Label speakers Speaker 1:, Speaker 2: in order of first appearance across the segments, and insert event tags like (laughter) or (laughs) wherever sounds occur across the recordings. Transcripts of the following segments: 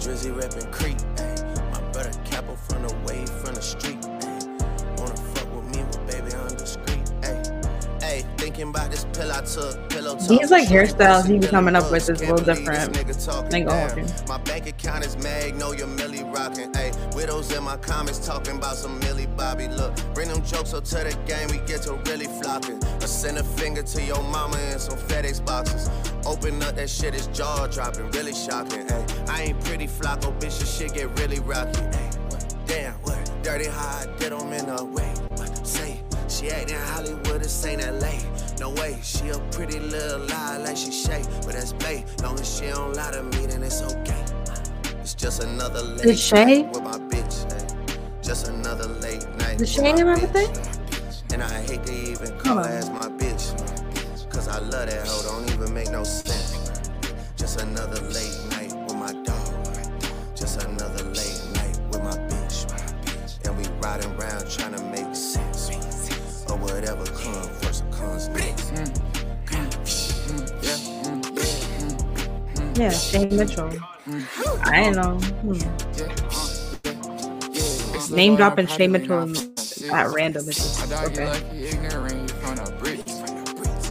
Speaker 1: Drizzy reppin' Creek. Ayy, my brother Capo from the way from the street.
Speaker 2: These, like, hairstyles he be coming up with is a little
Speaker 1: Can't believe this
Speaker 2: different.
Speaker 1: nigga talking
Speaker 2: Ain't gonna
Speaker 1: down.
Speaker 2: hold you.
Speaker 1: My bank account is mag, know your millie rockin'. Ayy, widows in my comments talking about some Millie Bobby. Look, bring them jokes up to the game, we get to really flocking. I send a finger to your mama in some FedEx boxes. Open up that shit, is jaw dropping, really shocking. Ayy, I ain't pretty Flacko, bitch, this shit get really rocky. Ayy, what? Damn, what? Dirty how I did 'em in a way. What? Say, she actin' Hollywood, this ain't LA. Way, she a pretty little lie like she Shay, but that's bae. Long as she don't lie to me, then it's okay. It's just another late
Speaker 2: Did Shay-
Speaker 1: with my bitch. ayy. Just another late night.
Speaker 2: Did
Speaker 1: with
Speaker 2: Shay
Speaker 1: my
Speaker 2: name
Speaker 1: bitch.
Speaker 2: everything?
Speaker 1: And I hate to even call her as my bitch. Cause I love that hoe, don't even make no sense. Just another late night with my dog. Just another late night with my bitch. And we riding around trying to make sense. Or whatever comes first or comes
Speaker 2: Yeah, Shay Mitchell. I ain't know. Hmm. Name dropping Shay Mitchell at random is just okay.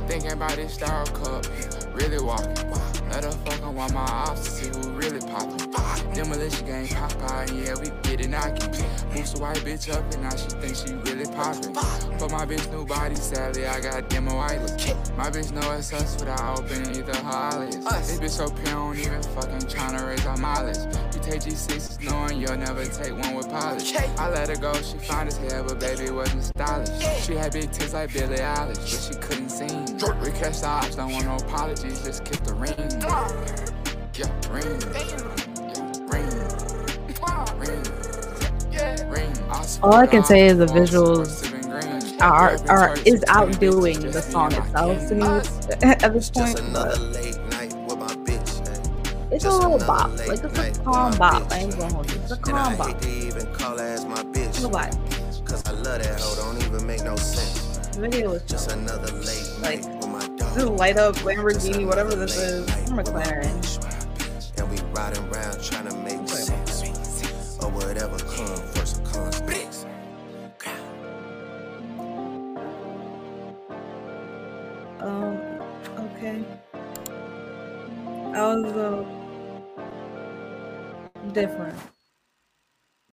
Speaker 3: Thinking about this star cup, really. Let on my ops to see who really poppin'. Demolition game, Popeye, yeah, we get it knocking. Boost a white bitch up and now she thinks she really poppin'. But my bitch new body, sadly, I got demo eyelids. My bitch know it's us without opening either her eyelids. This bitch so pure, don't even fucking tryna raise our mileage. You take G6s knowing you'll never take one with polish. I let her go, she fine as hell, but baby it wasn't stylish. She had big tits like Billie Eilish, but she couldn't sing. We catch the ops, don't want no apologies, just kiss the ring. Yeah, ring.
Speaker 2: All I can say is the visuals are are is outdoing the song itself to me (laughs) at this point. But
Speaker 1: late night with my bitch. ayy.
Speaker 2: it's a little bop. Like it's a calm bop. I ain't gonna hold you. It's a calm bop.
Speaker 1: hate to even call her as my bitch.
Speaker 2: Nobody.
Speaker 1: Cause I love that hoe, don't even make no sense.
Speaker 2: The video was
Speaker 1: Just another late
Speaker 2: Like,
Speaker 1: with my
Speaker 2: this light up Lamborghini, whatever this is.
Speaker 1: my
Speaker 2: McLaren.
Speaker 1: And we riding around trying to
Speaker 2: Um. Okay. I was uh, different.